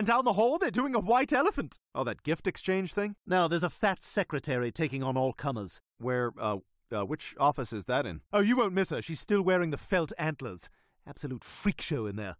And down the hall, they're doing a white elephant. Oh, that gift exchange thing? No, there's a fat secretary taking on all comers. Where, uh, uh, which office is that in? Oh, you won't miss her. She's still wearing the felt antlers. Absolute freak show in there.